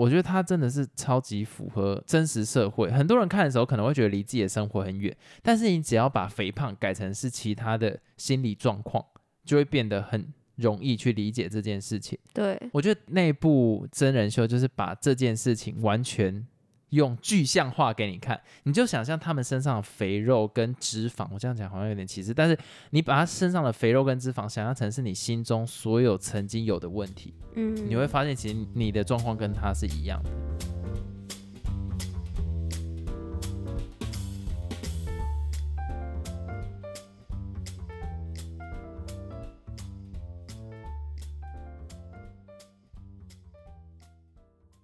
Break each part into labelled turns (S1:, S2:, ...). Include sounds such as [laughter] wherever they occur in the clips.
S1: 我觉得他真的是超级符合真实社会。很多人看的时候可能会觉得离自己的生活很远，但是你只要把肥胖改成是其他的心理状况，就会变得很容易去理解这件事情。
S2: 对，
S1: 我觉得那部真人秀就是把这件事情完全用具象化给你看，你就想象他们身上的肥肉跟脂肪，我这样讲好像有点歧视，但是你把他身上的肥肉跟脂肪想象成是你心中所有曾经有的问题，
S2: 嗯，
S1: 你会发现其实你的状况跟他是一样的。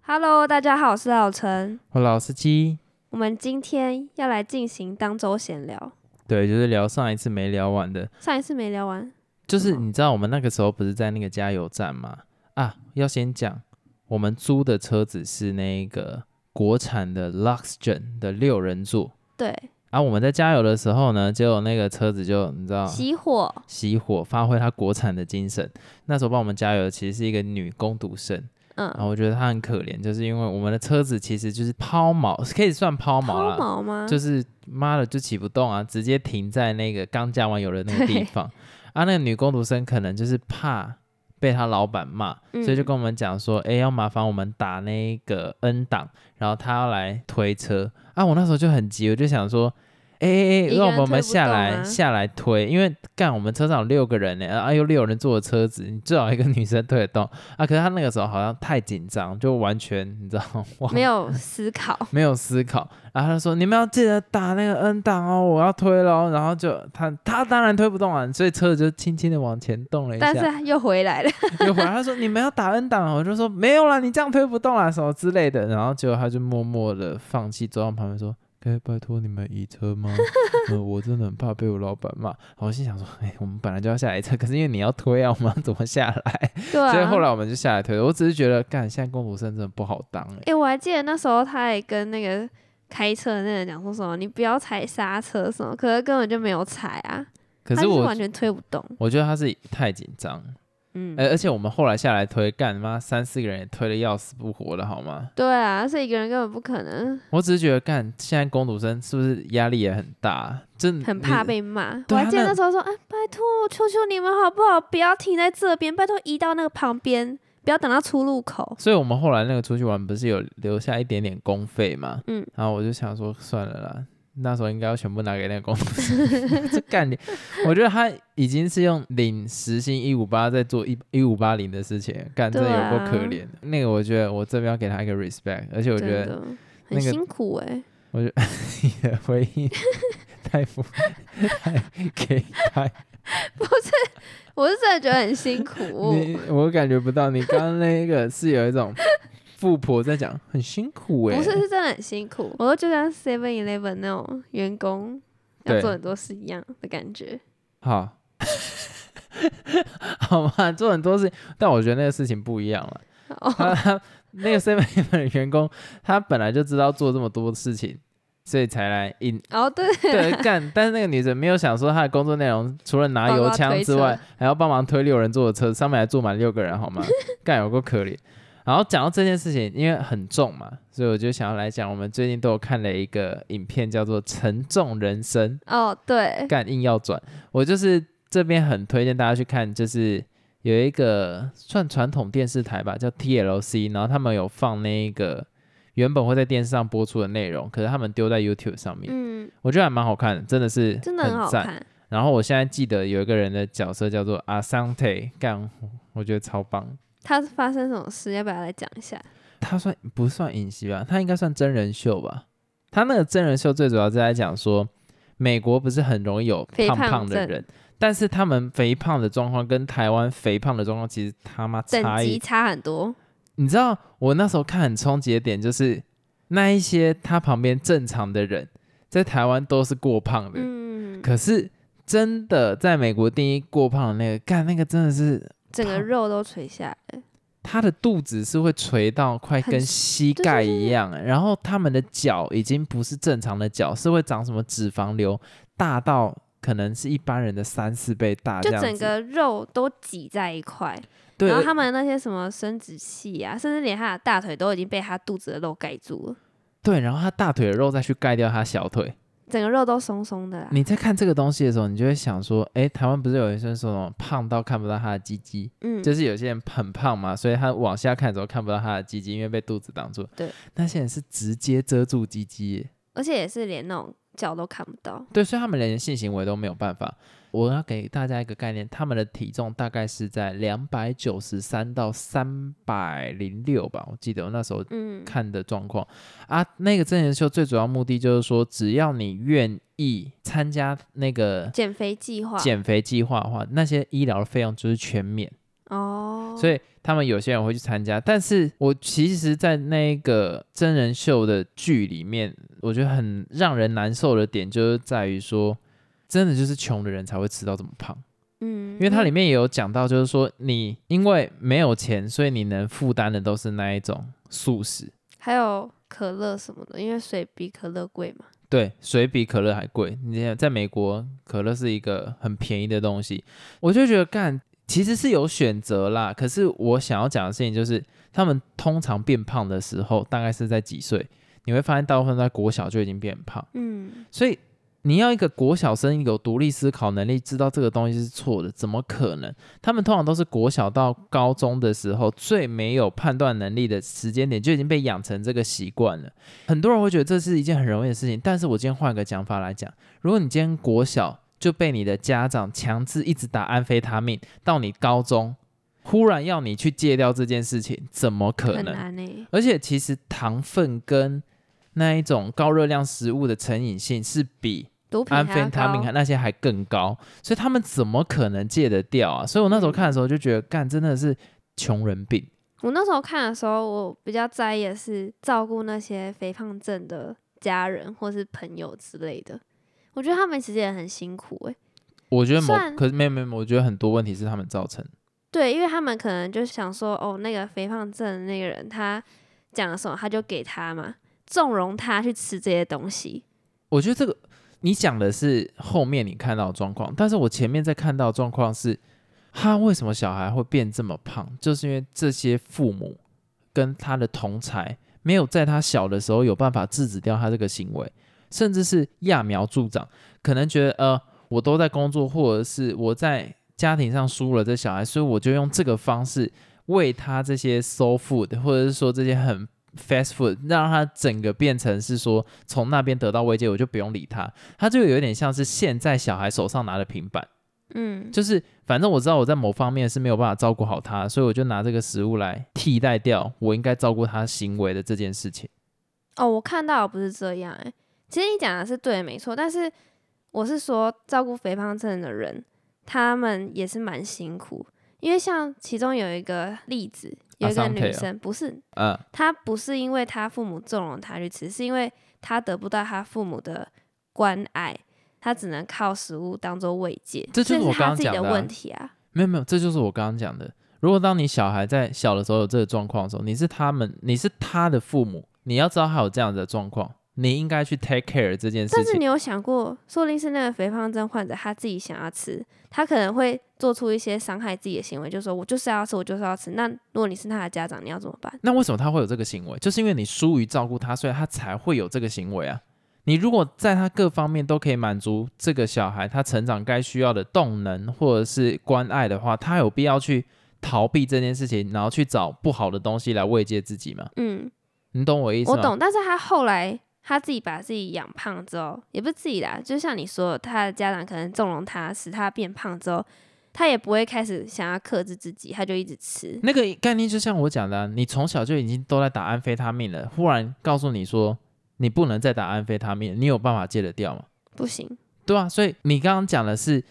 S2: Hello，大家好，我是老陈。
S1: 我老司机，
S2: 我们今天要来进行当周闲聊。
S1: 对，就是聊上一次没聊完的，
S2: 上一次没聊完，
S1: 就是你知道我们那个时候不是在那个加油站吗？啊，要先讲，我们租的车子是那个国产的 Luxgen 的六人座。
S2: 对，
S1: 啊，我们在加油的时候呢，结果那个车子就你知道
S2: 熄火，
S1: 熄火，发挥它国产的精神。那时候帮我们加油的其实是一个女工读生，然
S2: 嗯，
S1: 后我觉得他很可怜，就是因为我们的车子其实就是抛锚，可以算抛锚
S2: 抛
S1: 啦，
S2: 锚吗？
S1: 就是妈的就起不动啊，直接停在那个刚加完油的那个地方。啊，那个女工读生可能就是怕被他老板骂，
S2: 嗯
S1: 所以就跟我们讲说，哎、要麻烦我们打那个 N 档，然后他要来推车。啊，我那时候就很急，我就想说。哎哎哎，让我们下来、下来推，因为干我们车上有六个人呢，啊又六人坐的车子，你最好一个女生推得动啊。可是她那个时候好像太紧张，就完全你知道吗 [laughs]
S2: 没有思考，[laughs]
S1: 没有思考，然后他说：“你们要记得打那个 N 档哦，我要推喽。”然后就他他当然推不动啊，所以车子就轻轻的往前动了一下，
S2: 但是又回来了。
S1: 又回来。他说：“你们要打 N 档哦。”我就说：“没有啦，你这样推不动啦，什么之类的。”然后结果他就默默的放弃，走到旁边说：“可以拜托你们移车吗？呃，我真的很怕被我老板骂。”我心想说：“哎、我们本来就要下来一车，可是因为你要推啊，我们要怎么下来？” [laughs]
S2: 对啊，
S1: 所以后来我们就下来推。我只是觉得，干现在公主生真的不好当哎、
S2: 哎、我还记得那时候他也跟那个开车的那个人讲说什么，你不要踩刹车什么，可是根本就没有踩啊，
S1: 可是我
S2: 是完全推不动。
S1: 我觉得他是太紧张。
S2: 嗯，
S1: 而、而且我们后来下来推，干妈三四个人也推的要死不活的，好吗？
S2: 对啊，是一个人根本不可能，
S1: 我只是觉得，干现在工读生是不是压力也很大？真
S2: 很怕被骂。我还记得
S1: 那
S2: 那时候说，啊，拜托，求求你们好不好，不要停在这边，拜托移到那个旁边，不要等到出入口。
S1: 所以我们后来那个出去玩，不是有留下一点点公费嘛？
S2: 嗯，
S1: 然后我就想说，算了啦，那时候应该要全部拿给那个工读生。[laughs] 这干你，我觉得他已经是用领时薪一五八在做一一五八零的事情，干真的有够可怜。那个我觉得我这边要给他一个 respect，而且我觉得那个
S2: 很辛苦哎、
S1: 你的回应太不太给太 [laughs] 不是。
S2: 我是真的觉得很辛苦。
S1: 你我感觉不到，你刚刚那个是有一种富婆在讲很辛苦哎、
S2: 不是，是真的很辛苦。我就像 Seven Eleven 那种员工要做很多事一样的感觉。
S1: 好，[laughs] 好嘛，做很多事情，但我觉得那个事情不一样了。
S2: 哦，
S1: 他他那个 seven Eleven 员工，他本来就知道做这么多事情，所以才来引
S2: 哦，对，
S1: 对干。[laughs] 但是那个女生没有想说她的工作内容除了拿油枪之外，还要帮忙推六人座的车，上面还坐满六个人，好吗？干有够可怜。然后讲到这件事情，因为很重嘛，所以我就想要来讲，我们最近都有看了一个影片，叫做《沉重人生》。
S2: 哦，对，
S1: 干硬要转，我就是这边很推荐大家去看，就是有一个算传统电视台吧，叫 TLC，然后他们有放那个原本会在电视上播出的内容，可是他们丢在 YouTube 上面，
S2: 嗯，
S1: 我觉得还蛮好看的，真的是
S2: 真的很好
S1: 赞。
S2: 看。
S1: 然后我现在记得有一个人的角色叫做 Asante，干，我觉得超棒。
S2: 他是发生什么事？要不要来讲一下？
S1: 他算不算影集吧？他应该算真人秀吧？他那个真人秀最主要是在讲说，美国不是很容易有胖
S2: 肥胖
S1: 的人，但是他们肥胖的状况跟台湾肥胖的状况其实他妈差异。
S2: 差很多。
S1: 你知道我那时候看很冲击的点就是，那一些他旁边正常的人，在台湾都是过胖的，
S2: 嗯，
S1: 可是真的在美国定义过胖的那个，干那个真的是
S2: 整个肉都垂下来。
S1: 他的肚子是会垂到快跟膝盖一样，欸然后他们的脚已经不是正常的脚，是会长什么脂肪瘤，大到可能是一般人的三四倍大，
S2: 就整个肉都挤在一块。
S1: 对，
S2: 然后他们那些什么生殖器啊，甚至连他的大腿都已经被他肚子的肉盖住了。
S1: 对，然后他大腿的肉再去盖掉他小腿。
S2: 整个肉都松松的。
S1: 你在看这个东西的时候，你就会想说，哎，台湾不是有一些说胖到看不到他的鸡鸡，嗯，就是有些人很胖嘛，所以他往下看的时候看不到他的鸡鸡，因为被肚子挡住。
S2: 对，
S1: 那些人是直接遮住鸡鸡，
S2: 而且也是连那种脚都看不到。
S1: 对，所以他们连性行为都没有办法。我要给大家一个概念，他们的体重大概是在两百九十三到三百零六吧，我记得我那时候看的状况啊。那个真人秀最主要目的就是说，只要你愿意参加那个
S2: 减肥计划，
S1: 减肥计划的话，那些医疗的费用就是全免哦。所以他们有些人会去参加，但是我其实，在那个真人秀的剧里面，我觉得很让人难受的点就是在于说。真的就是穷的人才会吃到这么胖，嗯，因为它里面也有讲到，就是说你因为没有钱，所以你能负担的都是那一种素食，
S2: 还有可乐什么的，因为水比可乐贵嘛。
S1: 对，水比可乐还贵。你看，在美国，可乐是一个很便宜的东西，我就觉得干其实是有选择啦。可是我想要讲的事情就是，他们通常变胖的时候，大概是在几岁？你会发现，大部分在国小就已经变胖，嗯，所以。你要一个国小生有独立思考能力，知道这个东西是错的，怎么可能？他们通常都是国小到高中的时候最没有判断能力的时间点，就已经被养成这个习惯了。很多人会觉得这是一件很容易的事情，但是我今天换个讲法来讲，如果你今天国小就被你的家长强制一直打安非他命，到你高中忽然要你去戒掉这件事情，怎么可能？而且其实糖分跟那一种高热量食物的成瘾性是比安非他命那些还更高，所以他们怎么可能戒得掉啊？所以我那时候看的时候就觉得，干真的是穷人病。
S2: 我那时候看的时候，我比较在意的是照顾那些肥胖症的家人或是朋友之类的。我觉得他们其实也很辛苦哎。
S1: 我觉得某可是没有没有，我觉得很多问题是他们造成。
S2: 对，因为他们可能就想说，哦，那个肥胖症的那个人他讲了什么，他就给他嘛，纵容他去吃这些东西。
S1: 我觉得这个。你讲的是后面你看到的状况，但是我前面在看到状况是，他为什么小孩会变这么胖，就是因为这些父母跟他的同才没有在他小的时候有办法制止掉他这个行为，甚至是揠苗助长，可能觉得呃我都在工作，或者是我在家庭上输了这小孩，所以我就用这个方式喂他这些 soul food，或者是说这些很。fast food 让他整个变成是说从那边得到慰藉，我就不用理他，他就有点像是现在小孩手上拿的平板，嗯，就是反正我知道我在某方面是没有办法照顾好他，所以我就拿这个食物来替代掉我应该照顾他行为的这件事情。
S2: 哦，我看到不是这样哎，其实你讲的是对，没错，但是我是说照顾肥胖症的人，他们也是蛮辛苦，因为像其中有一个例子。有一个女生不是，嗯，她不是因为她父母纵容她去吃，是因为她得不到她父母的关爱，她只能靠食物当做慰藉。
S1: 这就是我刚刚
S2: 讲
S1: 的
S2: 问题啊！
S1: 没有没有，这就是我刚刚讲的。如果当你小孩在小的时候有这个状况的时候，你是他们，你是他的父母，你要知道他有这样的状况。你应该去 take care 这件事情。
S2: 但是你有想过，说不定是那个肥胖症患者他自己想要吃，他可能会做出一些伤害自己的行为，就说我就是要吃，我就是要吃。那如果你是他的家长，你要怎么办？
S1: 那为什么他会有这个行为？就是因为你疏于照顾他，所以他才会有这个行为啊。你如果在他各方面都可以满足这个小孩他成长该需要的动能或者是关爱的话，他有必要去逃避这件事情，然后去找不好的东西来慰藉自己吗？嗯，你懂我意思吗？
S2: 我懂，但是他后来。他自己把自己养胖之后，也不是自己啦，就像你说，他的家长可能纵容他，使他变胖之后，他也不会开始想要克制自己，他就一直吃。
S1: 那个概念就像我讲的，你从小就已经都在打安非他命了，忽然告诉你说你不能再打安非他命，你有办法戒得掉吗？
S2: 不行，
S1: 对啊，所以你刚刚讲的是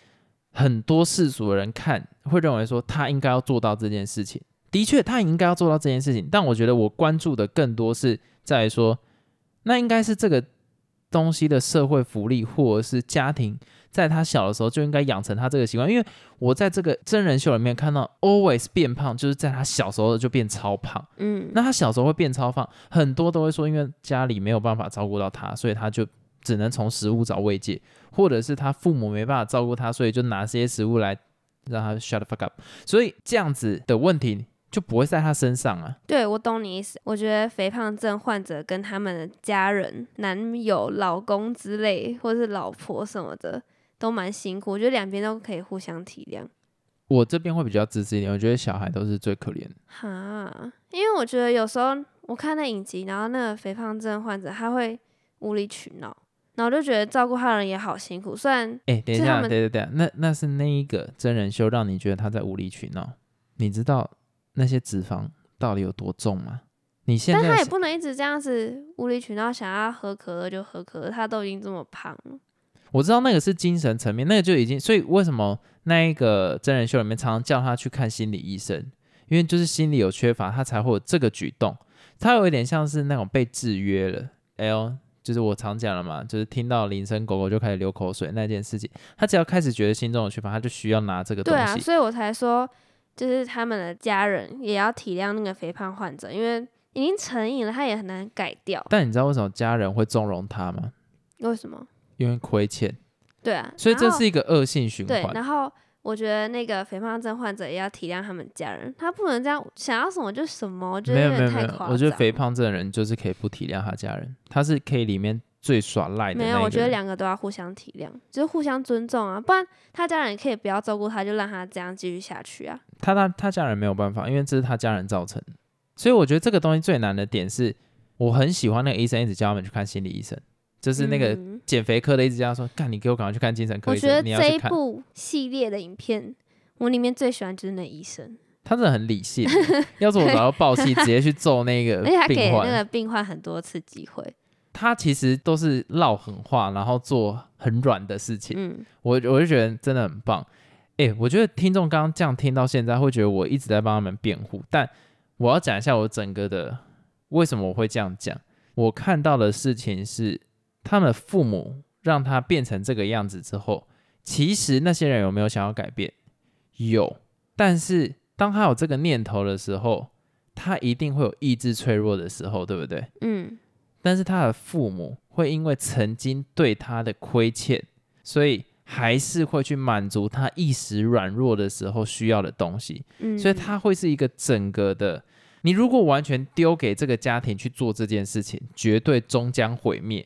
S1: 很多世俗的人看会认为说他应该要做到这件事情，的确他应该要做到这件事情，但我觉得我关注的更多是在说。那应该是这个东西的社会福利，或者是家庭，在他小的时候就应该养成他这个习惯。因为我在这个真人秀里面看到，always 变胖，就是在他小时候就变超胖。嗯，那他小时候会变超胖，很多都会说，因为家里没有办法照顾到他，所以他就只能从食物找慰藉，或者是他父母没办法照顾他，所以就拿这些食物来让他 shut the fuck up。所以这样子的问题就不会在他身上啊。
S2: 对，我懂你意思。我觉得肥胖症患者跟他们的家人、男友、老公之类，或者是老婆什么的，都蛮辛苦。我觉得两边都可以互相体谅。
S1: 我这边会比较自私一点，我觉得小孩都是最可怜的。
S2: 哈，因为我觉得有时候我看那影集，然后那个肥胖症患者他会无理取闹，然后就觉得照顾他的人也好辛苦。虽然，
S1: 哎，等一下，对对对，那那是那一个真人秀让你觉得他在无理取闹。你知道那些脂肪到底有多重吗？你现在，
S2: 但他也不能一直这样子无理取闹，想要喝可乐就喝可乐，他都已经这么胖了。
S1: 我知道那个是精神层面，那个就已经，所以为什么那一个真人秀里面常常叫他去看心理医生？因为就是心理有缺乏，他才会有这个举动。他有一点像是那种被制约了。哎呦就是我常讲了嘛，就是听到铃声，狗狗就开始流口水那件事情。他只要开始觉得心中有缺乏，他就需要拿这个东西。对
S2: 啊，所以我才说，就是他们的家人也要体谅那个肥胖患者，因为已经成瘾了，他也很难改掉。
S1: 但你知道为什么家人会纵容他吗？
S2: 为什么？
S1: 因为亏欠，
S2: 对啊，
S1: 所以这是一个恶性循环。
S2: 对，然后我觉得那个肥胖症患者也要体谅他们家人，他不能这样想要什么就什么。我觉得
S1: 没有没有没有，我觉得肥胖症的人就是可以不体谅他家人，他是可以里面最耍赖的。
S2: 没有，我觉得两个都要互相体谅，就是互相尊重啊，不然他家人也可以不要照顾他，就让他这样继续下去啊。
S1: 他他他家人没有办法，因为这是他家人造成的。所以我觉得这个东西最难的点是，我很喜欢那个医生一直叫他们去看心理医生。就是那个减肥科的一直叫他说：“干，你给我赶快去看精神科。”
S2: 我觉得这一部系列的影片，我里面最喜欢就是那医生，
S1: 他真的很理性。要是我早就暴气，[laughs] 直接去揍那个，而
S2: 且还给那个病患很多次机会。
S1: 他其实都是唠狠话，然后做很软的事情。嗯，我我就觉得真的很棒。哎，我觉得听众刚刚这样听到现在，会觉得我一直在帮他们辩护。但我要讲一下我整个的为什么我会这样讲。我看到的事情是。他们父母让他变成这个样子之后，其实那些人有没有想要改变？有，但是当他有这个念头的时候，他一定会有意志脆弱的时候，对不对？嗯。但是他的父母会因为曾经对他的亏欠，所以还是会去满足他一时软弱的时候需要的东西。嗯。所以他会是一个整个的，你如果完全丢给这个家庭去做这件事情，绝对终将毁灭。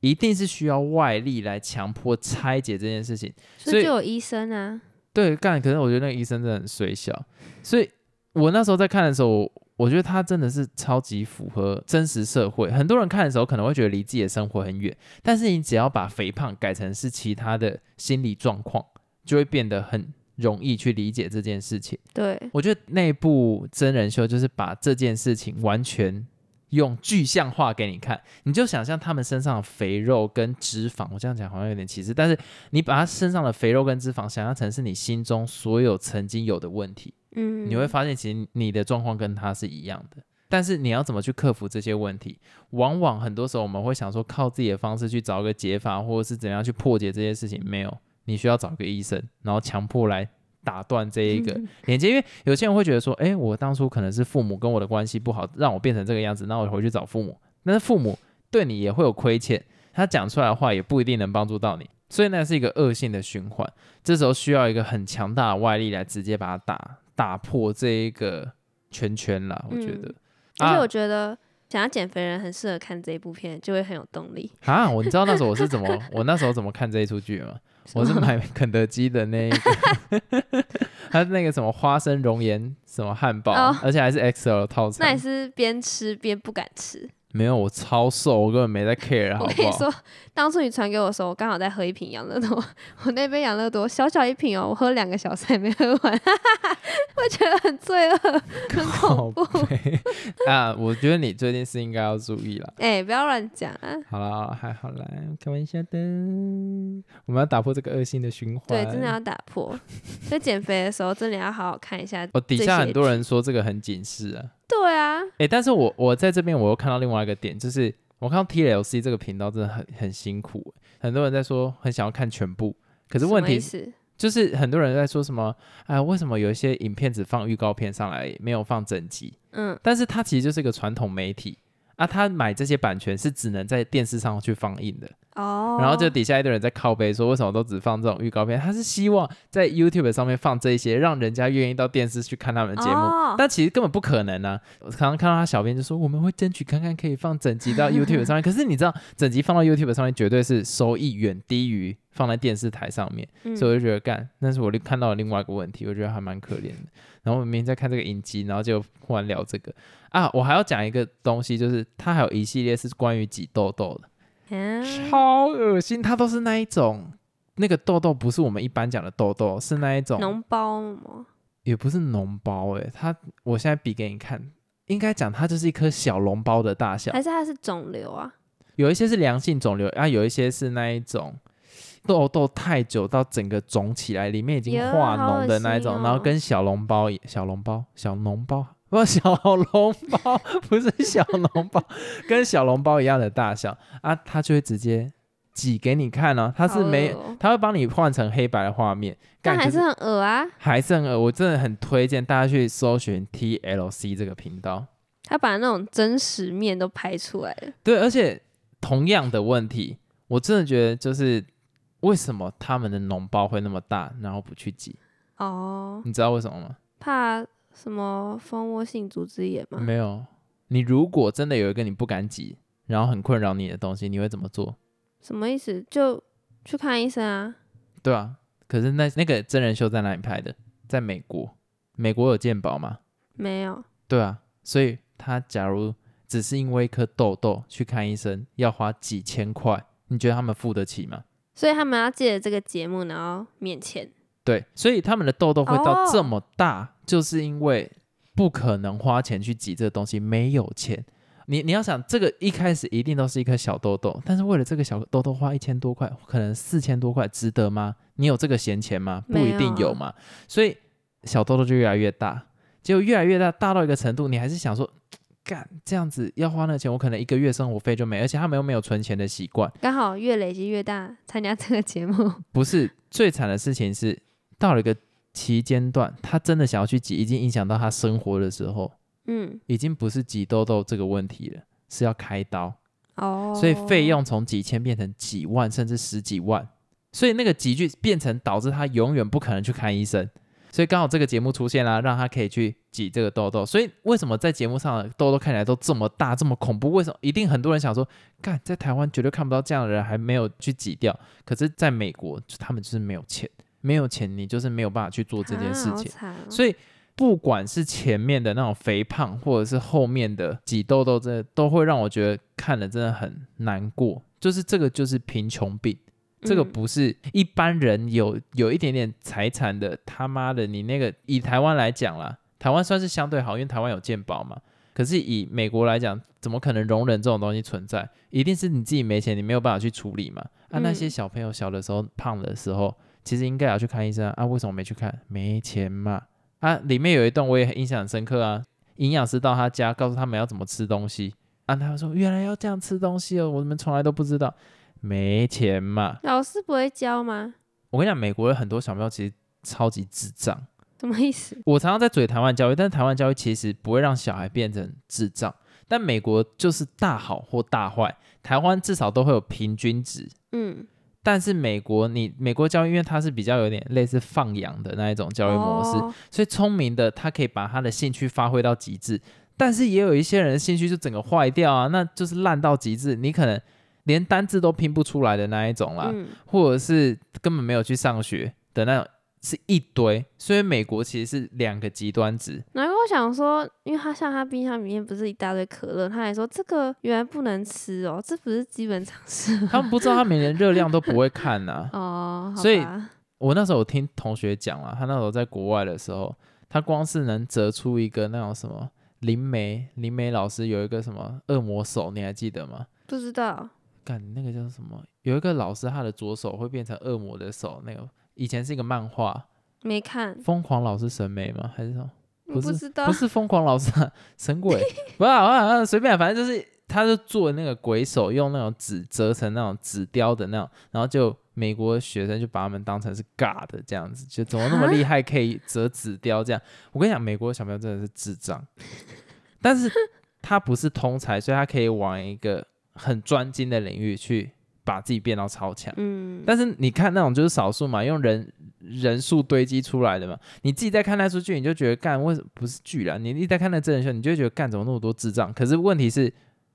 S1: 一定是需要外力来强迫拆解这件事情，
S2: 所以就有医生啊。
S1: 对，干。可是我觉得那个医生真的很水小，所以我那时候在看的时候，我觉得他真的是超级符合真实社会。很多人看的时候可能会觉得离自己的生活很远，但是你只要把肥胖改成是其他的心理状况，就会变得很容易去理解这件事情。
S2: 对，
S1: 我觉得那部真人秀就是把这件事情完全。用具象化给你看，你就想象他们身上的肥肉跟脂肪，我这样讲好像有点歧视，但是你把他身上的肥肉跟脂肪想象成是你心中所有曾经有的问题，嗯，你会发现其实你的状况跟他是一样的，但是你要怎么去克服这些问题？往往很多时候我们会想说靠自己的方式去找一个解法，或者是怎样去破解这些事情，没有，你需要找个医生，然后强迫来。打断这一个连接，因为有些人会觉得说，哎，我当初可能是父母跟我的关系不好，让我变成这个样子，那我回去找父母，但是父母对你也会有亏欠，他讲出来的话也不一定能帮助到你，所以那是一个恶性的循环。这时候需要一个很强大的外力来直接把它打打破这一个圈圈啦。我觉得，
S2: 而且我觉得想要减肥人很适合看这一部片，就会很有动力
S1: 啊！我你知道那时候我是怎么，[laughs] 我那时候怎么看这一出剧吗？我是买肯德基的那个，[laughs] 他那个什么花生熔岩什么汉堡，而且还是 XL 套餐。
S2: 那也是边吃边不敢吃。
S1: 没有，我超瘦，我根本没在 [laughs] care，好不好？我
S2: 跟你说，当初你传给我的时候，我刚好在喝一瓶养乐多，[laughs] 我那杯养乐多小小一瓶哦，我喝两个小时还没喝完，[laughs] 我觉得很罪恶，很恐怖。
S1: 啊，我觉得你最近是应该要注意了。
S2: 哎，不要乱讲啊！
S1: 好了，还好啦，开玩笑的。我们要打破这个恶性的循环。
S2: 对，真的要打破。在减肥的时候，真的要好好看一下。
S1: 我底下很多人说这个很警示啊。
S2: 对啊，
S1: 哎，但是我我在这边我又看到另外一个点，就是我看到 TLC 这个频道真的很很辛苦，很多人在说很想要看全部，可是问题是，就是很多人在说什么，哎，为什么有一些影片只放预告片上来，没有放整集？嗯，但是它其实就是一个传统媒体啊，他买这些版权是只能在电视上去放映的，
S2: 哦，
S1: 然后就底下一堆人在靠背说，为什么都只放这种预告片？他是希望在 YouTube 上面放这些，让人家愿意到电视去看他们的节目。
S2: 哦
S1: 但其实根本不可能啊！我常常看到他小编就说，我们会争取看看可以放整集到 [laughs] YouTube 上面。可是你知道，整集放到 YouTube 上面，绝对是收益远低于放在电视台上面。
S2: 嗯
S1: 所以我就觉得干，但是我看到了另外一个问题，我觉得还蛮可怜的。然后我明天在看这个影集，然后就忽然聊这个啊，我还要讲一个东西，就是它还有一系列是关于挤痘痘的。
S2: 嗯
S1: 超恶心，它都是那一种，那个痘痘不是我们一般讲的痘痘，是那一种，
S2: 脓包吗？
S1: 也不是脓包、欸，它我现在比给你看，应该讲它就是一颗小脓包的大小，
S2: 还是它是肿瘤啊？
S1: 有一些是良性肿瘤，啊，有一些是那一种。痘痘太久到整个肿起来，里面已经化脓的那一种，然后跟小笼包一、小笼包、小脓包，不是小笼包，不是小笼包，跟小笼包一样的大小啊，它就会直接挤给你看呢、它是
S2: 好
S1: 没
S2: 恶哦，
S1: 它会帮你换成黑白的画面，
S2: 但还是很恶啊。
S1: 还是很恶，我真的很推荐大家去搜寻 TLC 这个频道。
S2: 他把那种真实面都拍出来了。
S1: 对，而且同样的问题，我真的觉得就是为什么他们的脓包会那么大，然后不去挤？
S2: 哦，
S1: 你知道为什么吗？
S2: 怕什么蜂窝性组织炎吗？
S1: 没有，你如果真的有一个你不敢挤，然后很困扰你的东西，你会怎么做？
S2: 什么意思？就去看医生啊。
S1: 对啊，可是那那个真人秀在哪里拍的？在美国，美国有健保吗？
S2: 没有，
S1: 对啊，所以他假如只是因为一颗痘痘去看医生，要花几千块，你觉得他们付得起吗？
S2: 所以他们要借着这个节目，然后免钱。
S1: 对，所以他们的痘痘会到
S2: 哦
S1: 这么大，就是因为不可能花钱去挤这个东西，没有钱。你你要想，这个一开始一定都是一颗小痘痘，但是为了这个小痘痘花一千多块，可能四千多块，值得吗？你有这个闲钱吗？不一定
S2: 有
S1: 有嘛。所以小痘痘就越来越大，结果越来越大，大到一个程度，你还是想说，干这样子要花那个钱，我可能一个月生活费就没，而且他们又没有存钱的习惯。
S2: 刚好越累积越大，参加这个节目。
S1: 不是最惨的事情是，到了一个期间段，他真的想要去挤，已经影响到他生活的时候，
S2: 嗯，
S1: 已经不是挤痘痘这个问题了，是要开刀，
S2: 哦，
S1: 所以费用从几千变成几万，甚至十几万，所以那个急剧变成导致他永远不可能去看医生。所以刚好这个节目出现啦，让他可以去挤这个痘痘。所以为什么在节目上的痘痘看起来都这么大、这么恐怖？为什么一定很多人想说，干在台湾绝对看不到这样的人，还没有去挤掉？可是在美国，他们就是没有钱，没有钱，你就是没有办法去做这件事情。
S2: 啊哦
S1: 所以不管是前面的那种肥胖，或者是后面的挤痘痘，这都会让我觉得看了真的很难过。就是这个就是贫穷病，这个
S2: 嗯
S1: 不是一般人有有一点点财产的，他妈的，你那个以台湾来讲啦，台湾算是相对好，因为台湾有健保嘛。可是以美国来讲，怎么可能容忍这种东西存在？一定是你自己没钱，你没有办法去处理嘛。啊，那些
S2: 嗯
S1: 小朋友小的时候胖的时候，其实应该要去看医生啊，啊为什么没去看？没钱嘛。啊，里面有一段我也很印象很深刻啊，营养师到他家告诉他们要怎么吃东西，啊，他们说原来要这样吃东西哦，我们从来都不知道，没钱嘛。
S2: 老师不会教吗？
S1: 我跟你讲，美国有很多小朋友其实超级智障。
S2: 什么意思？
S1: 我常常在嘴台湾教育，但是台湾教育其实不会让小孩变成智障，但美国就是大好或大坏，台湾至少都会有平均值。
S2: 嗯，
S1: 但是美国你美国教育，因为它是比较有点类似放养的那一种教育模式，
S2: 哦。
S1: 所以聪明的他可以把他的兴趣发挥到极致，但是也有一些人兴趣就整个坏掉啊，那就是烂到极致，你可能连单字都拼不出来的那一种啦，
S2: 嗯，
S1: 或者是根本没有去上学的那种，是一堆。所以美国其实是两个极端值，
S2: 难怪我想说，因为他像他冰箱里面不是一大堆可乐，他还说这个原来不能吃哦，这不是基本常识
S1: 他们不知道他们连热量都不会看呐、[laughs]
S2: 哦，
S1: 所以我那时候我听同学讲了，他那时候在国外的时候，他光是能折出一个那种什么灵媒，灵媒老师有一个什么恶魔手，你还记得吗？
S2: 不知道
S1: 干那个叫什么？有一个老师，他的左手会变成恶魔的手，那个以前是一个漫画，
S2: 没看，《
S1: 疯狂老师审美》吗？还是什么？不是
S2: 知道
S1: 不，是疯狂老师、啊，神鬼，不是啊，啊随便，反正就是，他就做那个鬼手，用那种纸折成那种纸雕的那种，然后就美国学生就把他们当成是尬的这样子，就怎么那么厉害，可以折纸雕这样。我跟你讲，美国小朋友真的是智障，但是他不是通才，所以他可以往一个很专精的领域去把自己变到超强。嗯，但是你看那种就是少数嘛，用人人数堆积出来的嘛。你自己在看那出剧，你就觉得干为什么不是剧了？你一在看那真人秀，你就觉得干怎么那么多智障？可是问题是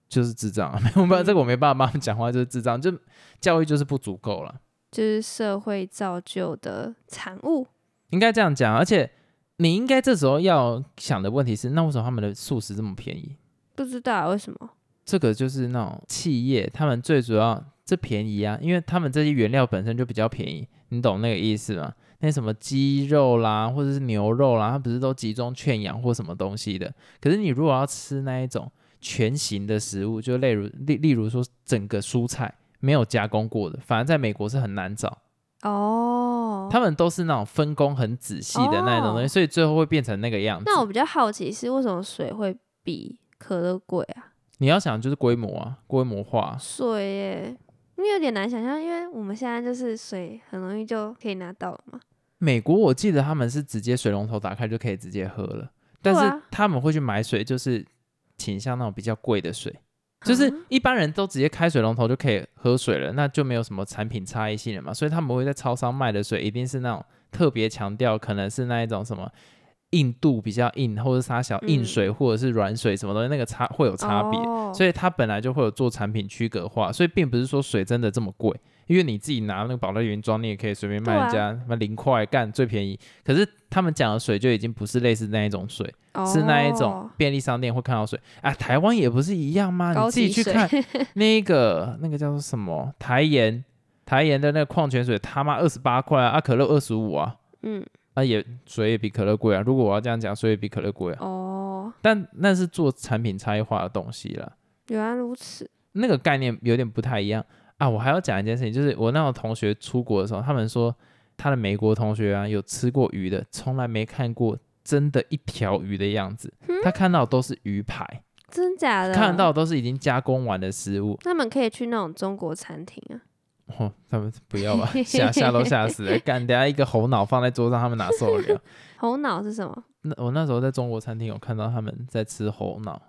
S1: 就是智障啊，[laughs] 没有办法，这个我没办法帮他们讲话，就是智障，就教育就是不足够了，
S2: 就是社会造就的产物，
S1: 应该这样讲。而且你应该这时候要想的问题是，那为什么他们的素食这么便宜？
S2: 不知道为什么。
S1: 这个就是那种企业，他们最主要这便宜啊，因为他们这些原料本身就比较便宜，你懂那个意思吗？那什么鸡肉啦，或者是牛肉啦，它不是都集中圈养或什么东西的？可是你如果要吃那一种全形的食物，就例如例例如说整个蔬菜没有加工过的，反而在美国是很难找哦。他们都是那种分工很仔细的那种东西，所以最后会变成那个样子。
S2: 那我比较好奇是为什么水会比可乐贵啊？
S1: 你要想就是规模啊，规模化。
S2: 水耶，因为有点难想象，因为我们现在就是水很容易就可以拿到了嘛。
S1: 美国我记得他们是直接水龙头打开就可以直接喝了，但是他们会去买水，就是倾向那种比较贵的水，就是一般人都直接开水龙头就可以喝水了，那就没有什么产品差异性了嘛。所以他们会在超商卖的水一定是那种特别强调，可能是那一种什么。硬度比较硬，或者是它小硬水或者是软水什么东西，那个差会有差别，所以它本来就会有做产品区隔化，所以并不是说水真的这么贵，因为你自己拿那个保乐瓶装，你也可以随便卖人家什么零块干最便宜。可是他们讲的水就已经不是类似那一种水，是那一种便利商店会看到水啊。台湾也不是一样吗？你自己去看 [laughs] 那个那个叫做什么台盐台盐的那个矿泉水，他妈二十八块啊，啊可乐二十五啊，嗯。那也水也比可乐贵啊！如果我要这样讲，水也比可乐贵啊。哦。但那是做产品差异化的东西了。
S2: 原来如此。
S1: 那个概念有点不太一样啊！我还要讲一件事情，就是我那个同学出国的时候，他们说他的美国同学啊，有吃过鱼的，从来没看过真的一条鱼的样子。他看到都是鱼排。
S2: 真假的？
S1: 看到都是已经加工完的食物。
S2: 他们可以去那种中国餐厅啊。
S1: 哦，他们不要吧，[laughs] 吓吓都吓死了。干，等下一个猴脑放在桌上，他们哪受得了？[laughs]
S2: 猴脑是什么？
S1: 那我那时候在中国餐厅有看到他们在吃猴脑，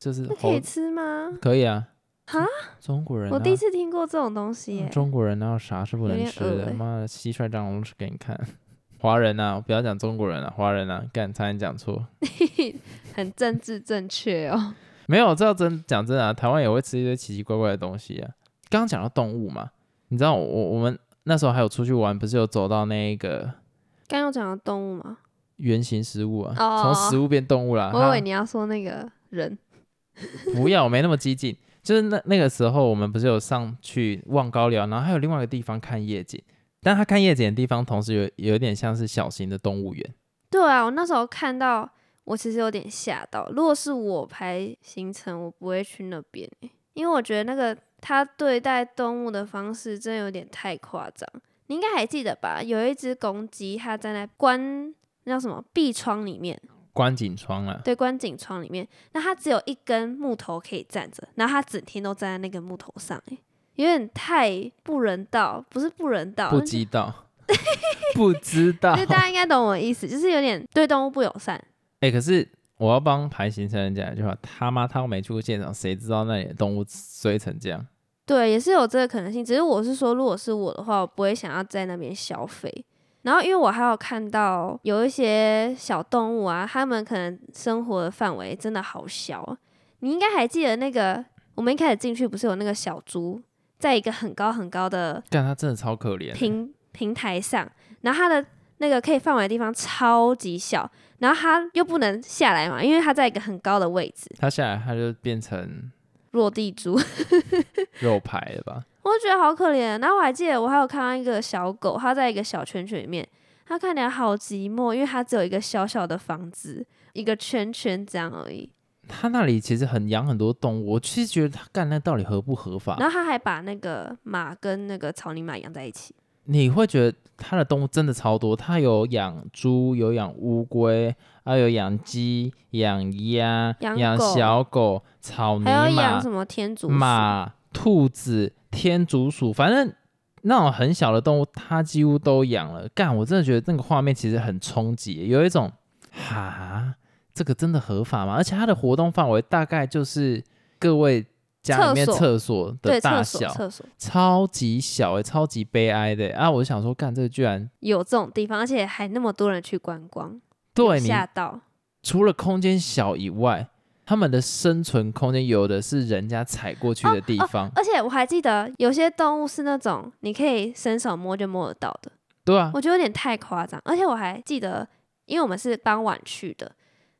S1: 就是
S2: 可以吃吗？
S1: 可以啊。
S2: 哈？
S1: 中国人？
S2: 我第一次听过这种东西。
S1: 中国人哪有啥是不能吃的？妈的，蟋蟀、蟑螂吃给你看。[laughs] 华人啊，不要讲中国人啊，华人啊，干差点讲错。
S2: 很政治正确哦。
S1: 没有，这要真讲真啊，台湾也会吃一堆奇奇怪怪的东西啊。刚刚讲到动物嘛。你知道我我们那时候还有出去玩，不是有走到那个？
S2: 刚有讲的动物吗？
S1: 原型食物啊，从食物变动物啦。
S2: 我以为你要说那个人。
S1: 不要，我没那么激进。就是那那个时候，我们不是有上去望高寮，然后还有另外一个地方看夜景。但他看夜景的地方，同时有有点像是小型的动物园。
S2: 对啊，我那时候看到，我其实有点吓到。如果是我排行程，我不会去那边，因为我觉得那个。他对待动物的方式真有点太夸张，你应该还记得吧？有一只公鸡，它站在关那叫什么壁窗里面，
S1: 观景窗啊？
S2: 对，观景窗里面，那它只有一根木头可以站着，然后它整天都站在那个木头上，哎，有点太不人道，不是不人道，
S1: 不知道，[laughs] 不知道，
S2: 就大家应该懂我的意思，就是有点对动物不友善。
S1: 哎，[laughs] 可是。我要帮排行程人讲一句话，他妈他没去过现场，谁知道那里的动物衰成这样？
S2: 对，也是有这个可能性。只是我是说，如果是我的话，我不会想要在那边消费。然后，因为我还有看到有一些小动物啊，它们可能生活的范围真的好小。你应该还记得那个，我们一开始进去不是有那个小猪，在一个很高很高的，
S1: 但它真的超可怜，
S2: 平平台上，然后它的那个可以范围的地方超级小。然后它又不能下来嘛，因为它在一个很高的位置。
S1: 它下来，它就变成
S2: 落地猪 [laughs]
S1: 肉排的吧？
S2: 我觉得好可怜。然后我还记得，我还有看到一个小狗，它在一个小圈圈里面，它看起来好寂寞，因为它只有一个小小的房子，一个圈圈这样而已。
S1: 它那里其实很养很多动物，我其实觉得它干那到底合不合法？
S2: 然后他还把那个马跟那个草泥马养在一起。
S1: 你会觉得他的动物真的超多，他有养猪，有养乌龟，还有养鸡、养鸭、养小狗、草泥马，
S2: 什么天竺
S1: 马、兔子、天竺鼠，反正那种很小的动物，他几乎都养了。干，我真的觉得那个画面其实很冲击，有一种哈，这个真的合法吗？而且它的活动范围大概就是各位。家里面
S2: 厕所
S1: 的，大小，
S2: 厕所
S1: 超级小哎、超级悲哀的、啊！我就想说，干这个居然
S2: 有这种地方，而且还那么多人去观光，
S1: 对
S2: 吓到。
S1: 除了空间小以外，他们的生存空间有的是人家踩过去的地方，
S2: 而且我还记得有些动物是那种你可以伸手摸就摸得到的，
S1: 对啊，
S2: 我觉得有点太夸张。而且我还记得，因为我们是傍晚去的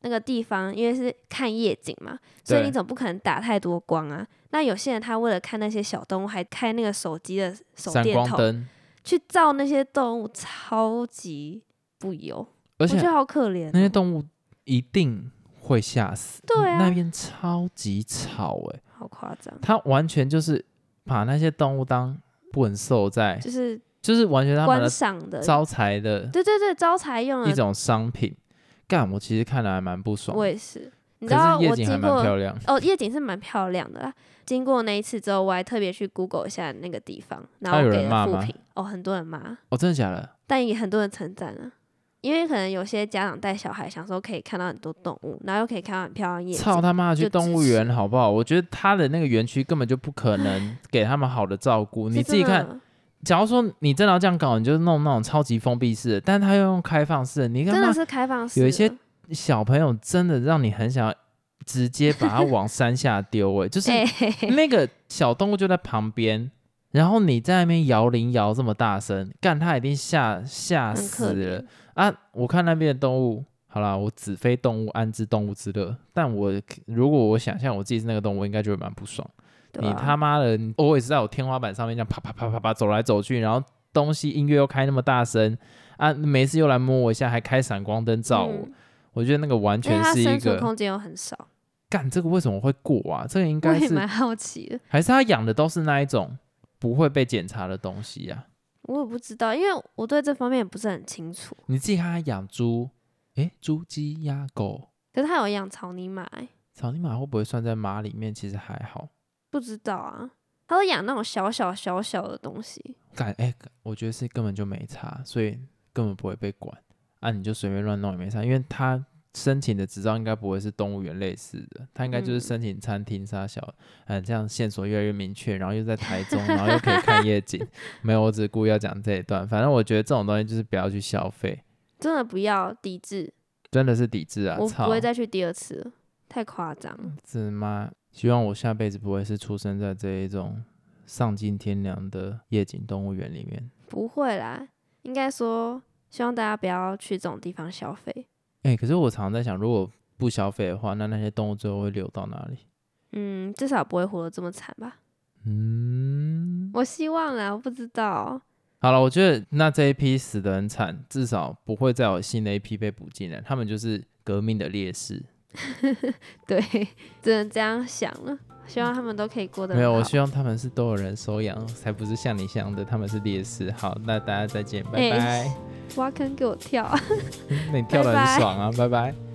S2: 那个地方，因为是看夜景嘛，所以你总不可能打太多光啊。那有些人他为了看那些小动物，还开那个手机的手电筒，去照那些动物，超级不友，
S1: 而且
S2: 我觉得好可怜、
S1: 那些
S2: 哦。
S1: 动物一定会吓死。
S2: 对啊
S1: 那边超级吵哎、
S2: 好夸张，
S1: 他完全就是把那些动物当 bun 兽在，
S2: 就是
S1: 就是完全他们
S2: 观赏的，
S1: 招财的
S2: 对对对，招财用的。
S1: 一种商品。干，我其实看的还蛮不爽
S2: 我，也是，你知道
S1: 夜景还蛮漂亮。
S2: 哦，夜景是蛮漂亮的啦。经过那一次之后，我还特别去 Google 一下那个地方，然后给了负评。哦，很多人骂，
S1: 哦，真的假的？
S2: 但也很多人称赞啊。因为可能有些家长带小孩，想说可以看到很多动物，然后又可以看到很漂亮夜景。
S1: 操他妈的去
S2: 就
S1: 动物园好不好？我觉得他的那个园区根本就不可能给他们好的照顾。[laughs] 你自己看，假如说你真的要这样搞，你就弄那种超级封闭式的，但是他又用开放式的，你
S2: 真的是开放式的。
S1: 有一些小朋友真的让你很想要直接把它往山下丢，哎，就是那个小动物就在旁边，然后你在那边摇铃摇这么大声，干他一定吓吓死了。啊！我看那边的动物，好啦，我只非动物，安知动物之乐？但我如果我想象我自己是那个动物，我应该就会蛮不爽。你他妈的，你 always 在我天花板上面这样啪啪啪啪啪走来走去，然后东西音乐又开那么大声啊，每次又来摸我一下，还开闪光灯照我，
S2: 嗯
S1: 我觉得那个完全是一个
S2: 空间又很少，
S1: 干这个为什么会过啊？这个应
S2: 我
S1: 该是
S2: 也蛮好奇的。
S1: 还是他养的都是那一种不会被检查的东西啊？
S2: 我也不知道，因为我对这方面也不是很清楚。
S1: 你自己看他养猪，诶，猪、鸡、鸭、狗，
S2: 可是他有养草泥马、欸，
S1: 草泥马会不会算在马里面？其实还好。
S2: 不知道啊。他都养那种小小小小的东西，
S1: 感，诶，我觉得是根本就没差，所以根本不会被管啊，你就随便乱弄也没差，因为他申请的执照应该不会是动物园类似的，他应该就是
S2: 嗯
S1: 申请餐厅啥小，嗯，这样线索越来越明确，然后又在台中，然后又可以看夜景。[laughs] 没有，我只是故意要讲这一段，反正我觉得这种东西就是不要去消费，
S2: 真的不要抵制，
S1: 真的是抵制啊！
S2: 我不会再去第二次了，太夸张了。
S1: 是吗？希望我下辈子不会是出生在这一种丧尽天良的夜景动物园里面。
S2: 不会啦，应该说希望大家不要去这种地方消费。
S1: 哎、可是我常常在想，如果不消费的话，那那些动物最后会流到哪里？
S2: 嗯，至少不会活得这么惨吧？
S1: 嗯，
S2: 我希望啦，我不知道。
S1: 好了，我觉得那这一批死的很惨，至少不会再有新的一批被补进来，他们就是革命的烈士。[laughs]
S2: 对，只能这样想了。希望他们都可以过得
S1: 没有，我希望他们是都有人收养，才不是像你像的，他们是烈士。好，那大家再见，拜
S2: 哎
S1: 拜。
S2: 挖坑给我跳。[laughs]
S1: 那你跳的很爽啊，拜拜。